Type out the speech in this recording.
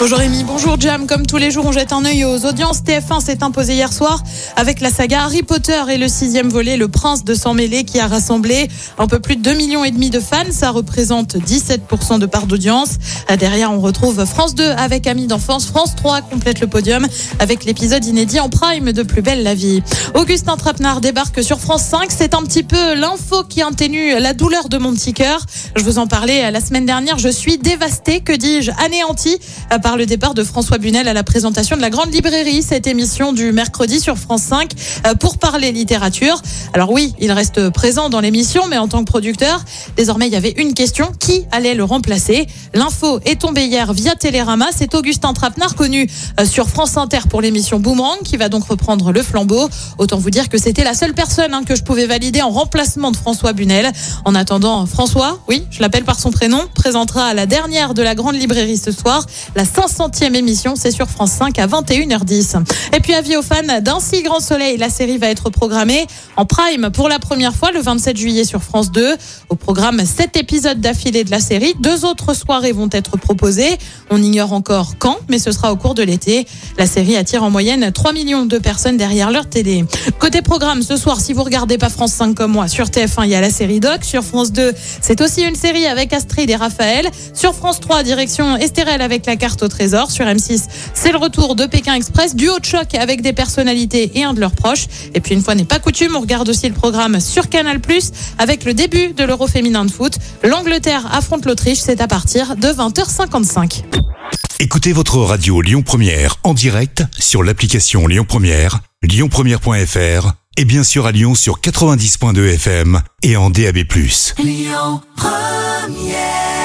Bonjour Rémi, bonjour Jam. Comme tous les jours, on jette un œil aux audiences. TF1 s'est imposé hier soir avec la saga Harry Potter et le sixième volet, Le Prince de Sang Mêlé, qui a rassemblé un peu plus de 2 millions et demi de fans. Ça représente 17% de part d'audience. Derrière, on retrouve France 2 avec Amis d'enfance. France 3 complète le podium avec l'épisode inédit en prime de Plus belle la vie. Augustin Trapenard débarque sur France 5. C'est un petit peu l'info qui atténue la douleur de mon petit cœur. Je vous en parlais la semaine dernière. Je suis dévastée, que dis-je, anéantie par le départ de François Bunel à la présentation de la Grande Librairie, cette émission du mercredi sur France 5 euh, pour parler littérature. Alors oui, il reste présent dans l'émission, mais en tant que producteur, désormais il y avait une question qui allait le remplacer? L'info est tombée hier via Télérama. C'est Augustin Trapenard, connu euh, sur France Inter pour l'émission Boomerang, qui va donc reprendre le flambeau. Autant vous dire que c'était la seule personne hein, que je pouvais valider en remplacement de François Bunel. En attendant, François, oui, je l'appelle par son prénom, présentera la dernière de la Grande Librairie ce soir, la 500e émission, c'est sur France 5 à 21h10. Et puis avis aux fans d'un si grand soleil, la série va être programmée en prime pour la première fois le 27 juillet sur France 2. Au programme, 7 épisodes d'affilée de la série, deux autres soirées vont être proposées. On ignore encore quand, mais ce sera au cours de l'été. La série attire en moyenne 3 millions de personnes derrière leur télé. Côté programme, ce soir, si vous regardez pas France 5 comme moi, sur TF1, il y a la série Doc. Sur France 2, c'est aussi une série avec Astrid et Raphaël. Sur France 3, direction Estérel avec la carte au trésor. Sur M6, c'est le retour de Pékin Express, du haut de choc avec des personnalités et un de leurs proches. Et puis une fois n'est pas coutume, on regarde aussi le programme sur Canal+, avec le début de l'Euro féminin de foot. L'Angleterre affronte l'Autriche, c'est à partir de 20h55. Écoutez votre radio Lyon Première en direct sur l'application Lyon Première, lyonpremière.fr et bien sûr à Lyon sur 90.2 FM et en DAB+. Lyon Première